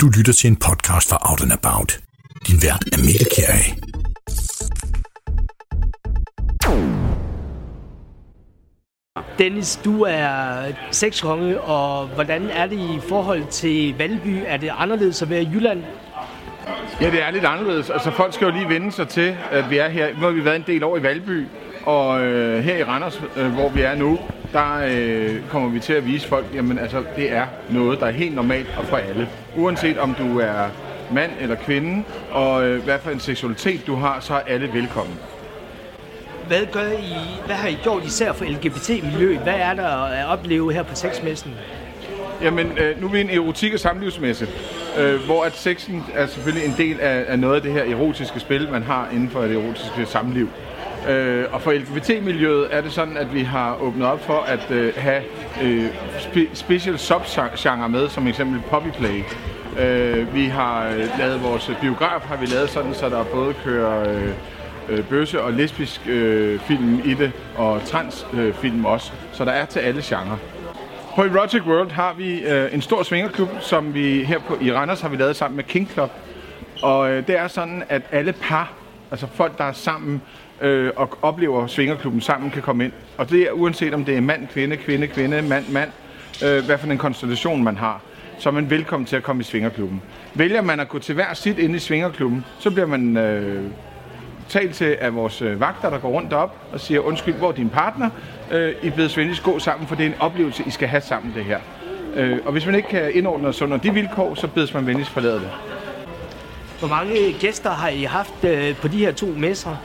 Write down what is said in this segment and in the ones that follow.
Du lytter til en podcast fra Out and About. Din vært er Mikkel Kjær. Dennis, du er sexkonge, og hvordan er det i forhold til Valby? Er det anderledes at være i Jylland? Ja, det er lidt anderledes. Altså, folk skal jo lige vende sig til, at vi er her. Nu har vi været en del år i Valby, og øh, her i Randers, øh, hvor vi er nu, der øh, kommer vi til at vise folk, jamen altså, det er noget, der er helt normalt og for alle. Uanset om du er mand eller kvinde, og øh, hvad for en seksualitet du har, så er alle velkommen. Hvad, gør I, hvad har I gjort især for LGBT-miljøet? Hvad er der at opleve her på sexmessen? Jamen, øh, nu er vi en erotik- og samlivsmesse, øh, hvor at sexen er selvfølgelig en del af, af noget af det her erotiske spil, man har inden for det erotiske samliv. Øh, og for LGBT-miljøet er det sådan, at vi har åbnet op for at øh, have øh, spe- special subgenre med, som eksempel poppyplay. Øh, vi har øh, lavet vores biograf, har vi lavet sådan, så der både kører øh, øh, bøsse og lesbisk øh, film i det, og transfilm øh, film også. Så der er til alle genrer. På Erotic World har vi øh, en stor svingerklub, som vi her på, i Randers har vi lavet sammen med King Club. Og øh, det er sådan, at alle par, altså folk, der er sammen øh, og oplever svingerklubben sammen, kan komme ind. Og det er uanset om det er mand, kvinde, kvinde, kvinde, mand, mand, øh, hvad for en konstellation man har, så er man velkommen til at komme i svingerklubben. Vælger man at gå til hver sit inde i svingerklubben, så bliver man øh, talt til af vores øh, vagter, der går rundt op og siger, undskyld, hvor er din partner? Øh, I bedes venligst gå sammen, for det er en oplevelse, I skal have sammen det her. Øh, og hvis man ikke kan indordne sig under de vilkår, så bedes man venligst forlade det. Hvor mange gæster har I haft øh, på de her to messer?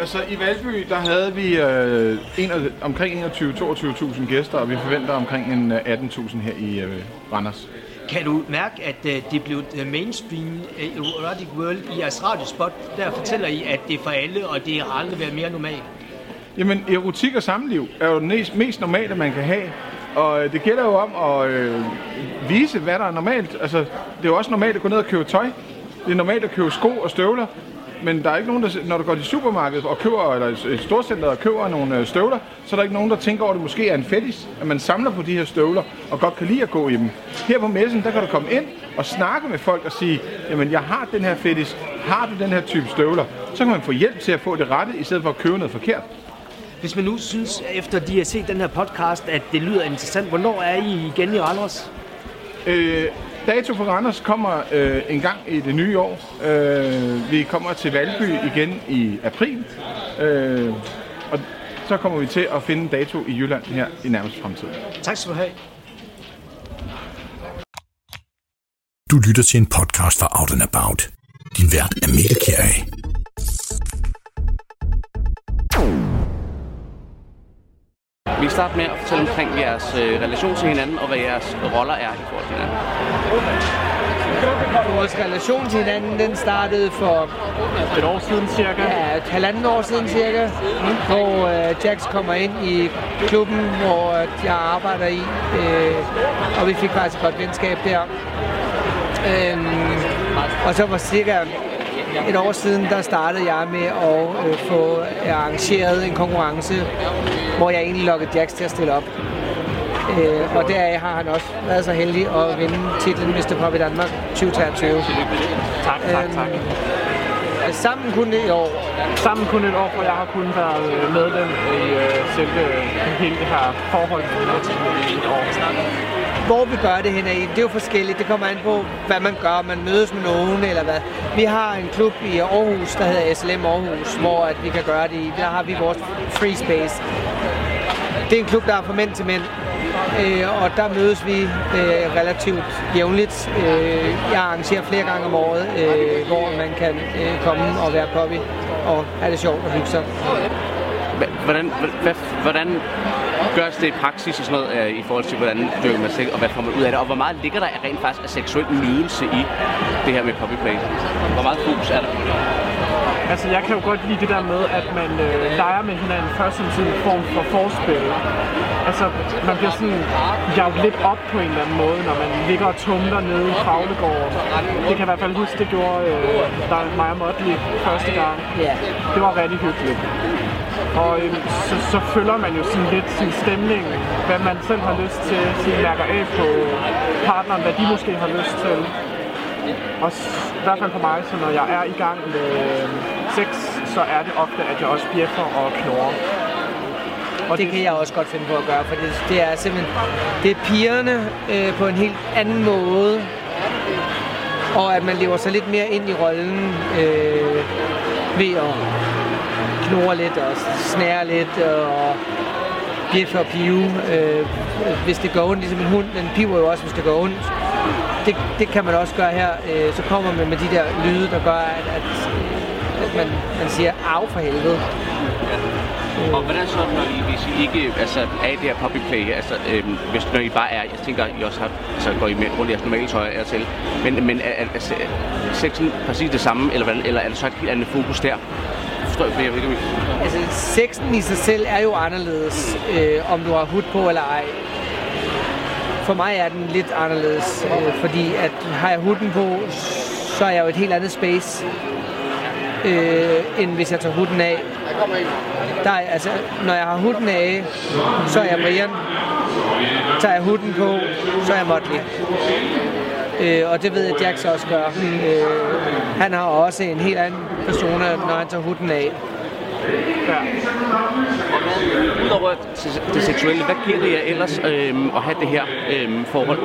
Altså i Valby, der havde vi øh, en, omkring 21-22.000 gæster, og vi forventer omkring en 18.000 her i øh, Randers. Kan du mærke, at øh, det blev øh, mainstream øh, Erotic World i jeres radiospot? Der fortæller I, at det er for alle, og det har aldrig været mere normalt. Jamen, erotik og samliv er jo det mest normale, man kan have. Og øh, det gælder jo om at øh, vise, hvad der er normalt. Altså, det er jo også normalt at gå ned og købe tøj. Det er normalt at købe sko og støvler. Men der er ikke nogen, der, når du går til supermarkedet og køber, eller et storcenter og køber nogle øh, støvler, så er der ikke nogen, der tænker over, at det måske er en fetis, at man samler på de her støvler og godt kan lide at gå i dem. Her på messen, der kan du komme ind og snakke med folk og sige, jamen jeg har den her fetis, har du den her type støvler? Så kan man få hjælp til at få det rette, i stedet for at købe noget forkert. Hvis man nu synes, efter de har set den her podcast, at det lyder interessant, hvornår er I igen i Randers? Øh, dato for Randers kommer øh, en gang i det nye år. Øh, vi kommer til Valby igen i april. Øh, og så kommer vi til at finde dato i Jylland her i nærmeste fremtid. Tak skal du have. Du lytter til en podcast fra Out and About. Din vært er Mikkel Vi starter med at fortælle omkring jeres øh, relation til hinanden, og hvad jeres roller er i forhold til hinanden. Vores relation til hinanden, den startede for Et år siden cirka. ja, et halvanden år siden cirka, hvor øh, Jax kommer ind i klubben, hvor øh, jeg arbejder i, øh, og vi fik faktisk et godt venskab der. Øhm, og så var cirka et år siden, der startede jeg med at øh, få arrangeret en konkurrence, hvor jeg egentlig lokkede Jax til at stille op. Øh, og deraf har han også været så heldig at vinde titlen Mr. Pop i Danmark 2023. Tak, tak, tak. Øh, sammen kun i år. Sammen kun et år, for jeg har kun været øh, medlem i øh, selve hele det her forhold i et år. Hvor vi gør det henad, i, det er jo forskelligt. Det kommer an på, hvad man gør. Om man mødes med nogen eller hvad. Vi har en klub i Aarhus, der hedder SLM Aarhus, hvor at vi kan gøre det i. Der har vi vores free space. Det er en klub, der er for mænd til mænd. Øh, og der mødes vi øh, relativt jævnligt. Øh, jeg arrangerer flere gange om året, øh, hvor man kan øh, komme og være poppy og have det sjovt og hygge sig. Hvordan, hvordan gøres det i praksis og sådan noget, øh, i forhold til, hvordan dyrker man sex, og hvad får man ud af det? Og hvor meget ligger der rent faktisk af seksuel nydelse i det her med puppy play? Hvor meget fokus er der? Altså, jeg kan jo godt lide det der med, at man øh, leger med hinanden først som sådan en form for forspil. Altså, man bliver sådan jaget lidt op på en eller anden måde, når man ligger og tumler nede i Faglegården. Det kan jeg i hvert fald huske, det gjorde øh, der mig og Motley første gang. Ja. Det var rigtig hyggeligt. Og øhm, så, så følger man jo sådan lidt sin stemning, hvad man selv har lyst til, I mærker af på partneren, hvad de måske har lyst til. også, i hvert fald for mig, så når jeg er i gang med øh, sex, så er det ofte, at jeg også bjeffer og knurrer. Og det kan jeg også godt finde på at gøre, for det, det er simpelthen det er pigerne øh, på en helt anden måde, og at man lever sig lidt mere ind i rollen øh, ved at knurre lidt og snære lidt og bjeffe og pive, øh, hvis det går ondt, ligesom en hund, den piver jo også, hvis det går ondt. Det, det kan man også gøre her. Øh, så kommer man med de der lyde, der gør, at, at man, man siger, af for helvede. Og hvordan så, når I, hvis I ikke altså, er i det her public play, altså, øhm, hvis, når I bare er, jeg tænker, I også har, altså, går I med rundt i jeres normale tøj af og til, men, men er, er, er, er sexen præcis det samme, eller, eller er det så et helt andet fokus der? Forstår jeg, jeg ikke, om I... Altså, sexen i sig selv er jo anderledes, øh, om du har hud på eller ej. For mig er den lidt anderledes, øh, fordi at har jeg huden på, så er jeg jo et helt andet space, øh, end hvis jeg tager huden af. Der er, altså, når jeg har huden af, så er jeg Brian. Tager jeg huden på, så er jeg Motley. Øh, og det ved jeg, at Jax også gør. Øh, han har også en helt anden persona, når han tager huden af. Udover det seksuelle, hvad giver det jer ellers øhm, at have det her øhm, forhold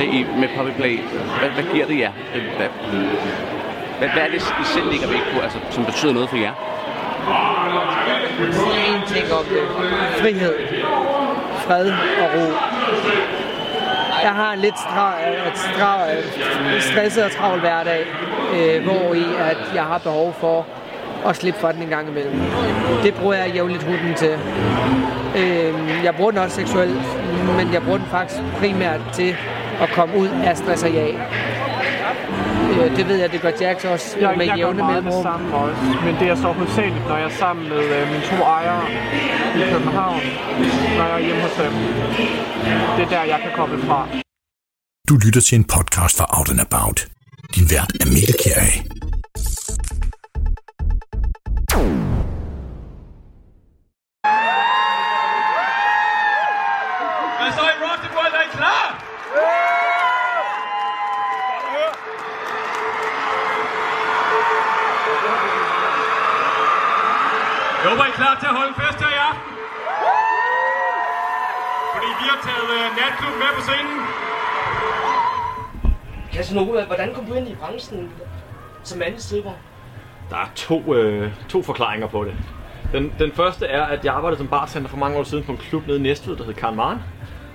øh, i, med public play? Hvad, hvad giver det jer? Øh, Hvad, hvad, hvad er det, I selv ligger væk på, altså, som betyder noget for jer? En ting om det. Frihed. Fred og ro. Jeg har en lidt stra- stra- stresset og travl hverdag, øh, hvor i at jeg har behov for at slippe for den en gang imellem. Det bruger jeg jævnligt hunden til. Øh, jeg bruger den også seksuelt, men jeg bruger den faktisk primært til at komme ud af stress og jag. Øh, det ved jeg, det gør Jax også Jeg, med jeg gør jævne mellemrum. samme også, men det er så hovedsageligt, når jeg er sammen med øh, mine to ejere i København, når jeg er hjemme hos dem. Det er der, jeg kan komme fra. Du lytter til en podcast fra Out and About. Din vært er Mikkel Kjær. Jeg håber, I er klar til at holde fest her i aften. Fordi vi har taget uh, natklubben med på scenen. Casanova, hvordan kom du ind i branchen som mandstripper? Der er to, øh, to forklaringer på det. Den, den første er, at jeg arbejdede som bartender for mange år siden på en klub nede i Næstved, der hed Karl Maren.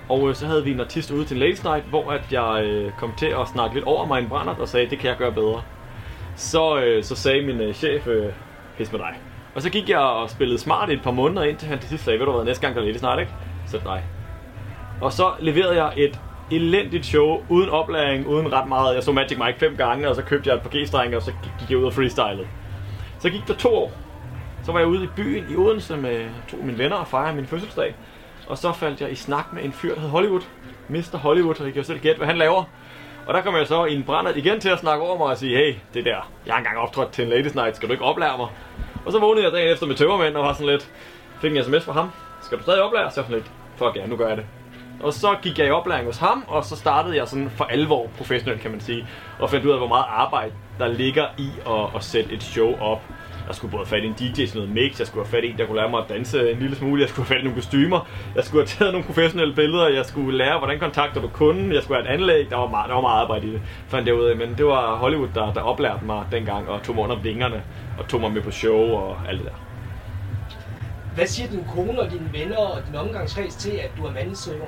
Og øh, så havde vi en artist ude til en ladies night, hvor at jeg øh, kom til at snakke lidt over mig en brænder, og sagde, det kan jeg gøre bedre. Så, øh, så sagde min øh, chef, øh, pis med dig. Og så gik jeg og spillede smart i et par måneder, indtil han til sidst sagde, ved du hvad, næste gang gør det snart, ikke? Så nej. Og så leverede jeg et elendigt show, uden oplæring, uden ret meget. Jeg så Magic Mike fem gange, og så købte jeg et par G-strenge, og så gik jeg ud og freestylede. Så gik der to år. Så var jeg ude i byen i Odense med to af mine venner og fejrede min fødselsdag. Og så faldt jeg i snak med en fyr, der hed Hollywood. Mr. Hollywood, og jeg kan jo selv gætte, hvad han laver. Og der kom jeg så i en brænder igen til at snakke over mig og sige, hey, det der, jeg har engang optrådt til en ladies night, skal du ikke oplære mig? Og så vågnede jeg dagen efter med tømmermænd og var sådan lidt, fik en sms fra ham, skal du stadig oplære? Så jeg sådan lidt, fuck ja, nu gør jeg det. Og så gik jeg i oplæring hos ham, og så startede jeg sådan for alvor professionelt, kan man sige. Og fandt ud af, hvor meget arbejde der ligger i at, at sætte et show op. Jeg skulle både have fat i en DJ til noget mix, jeg skulle have fat i en, der kunne lære mig at danse en lille smule, jeg skulle have fat i nogle kostymer, jeg skulle have taget nogle professionelle billeder, jeg skulle lære, hvordan kontakter du kunden, jeg skulle have et anlæg, der var meget, der var meget arbejde i det, fandt jeg ud af. Men det var Hollywood, der, der oplærte mig dengang, og tog mig under vingerne, og tog mig med på show og alt det der. Hvad siger din kone og dine venner og din omgangskreds til, at du er mandstripper?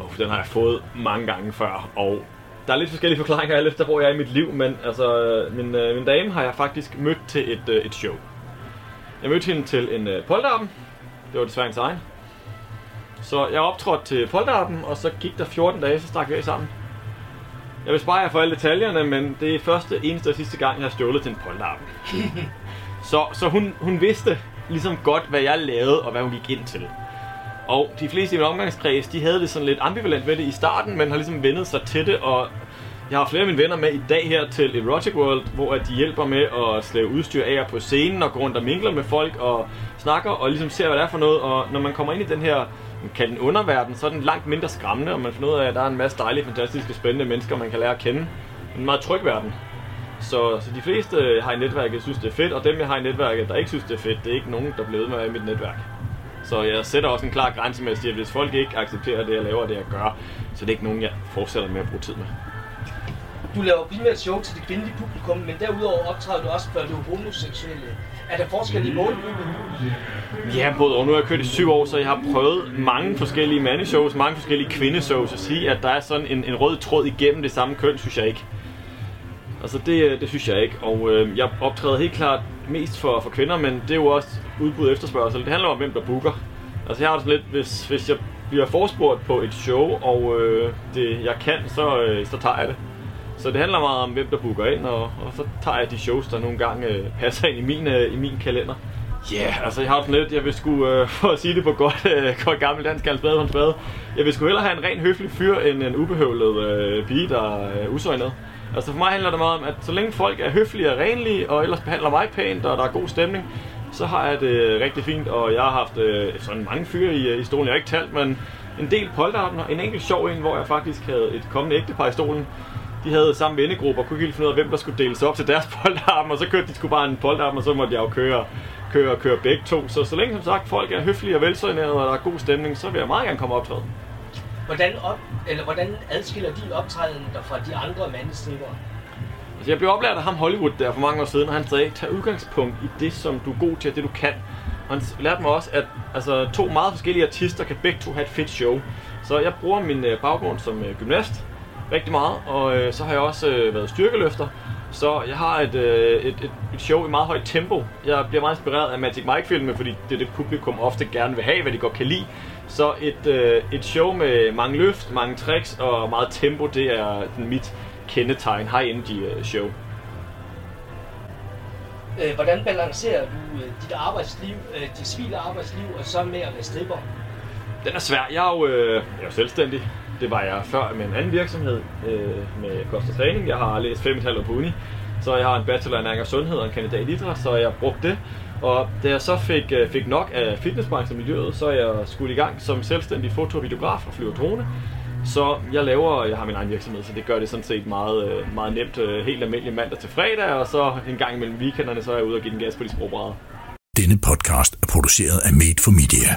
Oh, den har jeg fået mange gange før, og der er lidt forskellige forklaringer alt efter, hvor jeg er i mit liv, men altså, min, øh, min dame har jeg faktisk mødt til et, øh, et show. Jeg mødte hende til en øh, polterappen. Det var desværre hendes egen. Så jeg optrådte til polterappen, og så gik der 14 dage, så stak vi af sammen. Jeg vil spare jer for alle detaljerne, men det er første, eneste og sidste gang, jeg har stjålet til en polterappen. så så hun, hun vidste ligesom godt, hvad jeg lavede, og hvad hun gik ind til. Og de fleste i min omgangskreds, de havde det sådan lidt ambivalent ved det i starten, men har ligesom vendet sig til det, og jeg har flere af mine venner med i dag her til Erotic World, hvor at de hjælper med at slæve udstyr af på scenen og gå rundt og mingler med folk og snakker og ligesom ser, hvad det er for noget. Og når man kommer ind i den her, kan den underverden, så er den langt mindre skræmmende, og man finder ud af, at der er en masse dejlige, fantastiske, spændende mennesker, man kan lære at kende. en meget tryg verden. Så, så de fleste, jeg har i netværket, synes, det er fedt, og dem, jeg har i netværket, der ikke synes, det er fedt, det er ikke nogen, der bliver ved med at være i mit netværk. Så jeg sætter også en klar grænse med at sige, at hvis folk ikke accepterer det, jeg laver, og det, jeg gør, så det er ikke nogen, jeg fortsætter med at bruge tid med. Du laver primært show til det kvindelige publikum, men derudover optræder du også for det homoseksuelle. Er der forskel i målgruppen? Ja, både og nu har jeg kørt i syv år, så jeg har prøvet mange forskellige mandeshows, mange forskellige kvindeshows. At sige, at der er sådan en, en rød tråd igennem det samme køn, synes jeg ikke. Altså det, det synes jeg ikke, og øh, jeg optræder helt klart mest for, for kvinder, men det er jo også udbud og efterspørgsel. Det handler om, hvem der booker. Altså jeg har det sådan lidt, hvis, hvis jeg bliver forspurgt på et show, og øh, det jeg kan, så, øh, så tager jeg det. Så det handler meget om, hvem der booker ind, og, og så tager jeg de shows, der nogle gange øh, passer ind i min, øh, i min kalender. Ja, yeah, altså jeg har sådan lidt, jeg vil sgu, øh, for at sige det på godt, øh, godt gammel dansk, kaldes spade på spade. Jeg vil sgu hellere have en ren høflig fyr, end en ubehøvlet øh, pige, der er øh, usøgnet. Altså for mig handler det meget om, at så længe folk er høflige og renlige, og ellers behandler mig pænt, og der er god stemning, så har jeg det rigtig fint, og jeg har haft øh, sådan mange fyre i, øh, i stolen, jeg har ikke talt, men en del polterabner, en enkelt sjov en, hvor jeg faktisk havde et kommende ægtepar i stolen, de havde samme vennegruppe og kunne ikke helt finde ud af, hvem der skulle deles op til deres polterabner, og så kørte de sgu bare en polterabner, og så måtte jeg jo køre, køre, køre begge to. Så så længe som sagt folk er høflige og velsøgnerede, og der er god stemning, så vil jeg meget gerne komme optræde. Hvordan, op, eller hvordan adskiller din optræden dig fra de andre mandestriber? Altså, jeg blev oplært af ham Hollywood der for mange år siden, og han sagde, tag udgangspunkt i det, som du er god til, og det du kan. Og han lærte mig også, at altså, to meget forskellige artister kan begge to have et fedt show. Så jeg bruger min øh, baggrund som øh, gymnast rigtig meget, og øh, så har jeg også øh, været styrkeløfter. Så jeg har et, øh, et, et, et show i meget højt tempo. Jeg bliver meget inspireret af Magic Mike-filme, fordi det er det publikum ofte gerne vil have, hvad de godt kan lide. Så et, øh, et show med mange løft, mange tricks og meget tempo, det er den mit kendetegn, high energy øh, show. Øh, hvordan balancerer du øh, dit arbejdsliv, dit civile arbejdsliv, og så med at være stripper? Den er svær. Jeg er jo, øh, jeg er jo selvstændig. Det var jeg før med en anden virksomhed øh, med kost og træning. Jeg har læst 5,5 år på uni, så jeg har en bachelor i næring og sundhed og en kandidat i idræt, så jeg brugte det. Og da jeg så fik, fik nok af fitnessbranchen miljøet, så jeg skulle i gang som selvstændig foto- og videograf og flyver drone. Så jeg laver, jeg har min egen virksomhed, så det gør det sådan set meget, øh, meget nemt, øh, helt almindelig mandag til fredag, og så en gang imellem weekenderne, så er jeg ude og give den gas på de sprogbrædder. Denne podcast er produceret af Made for Media.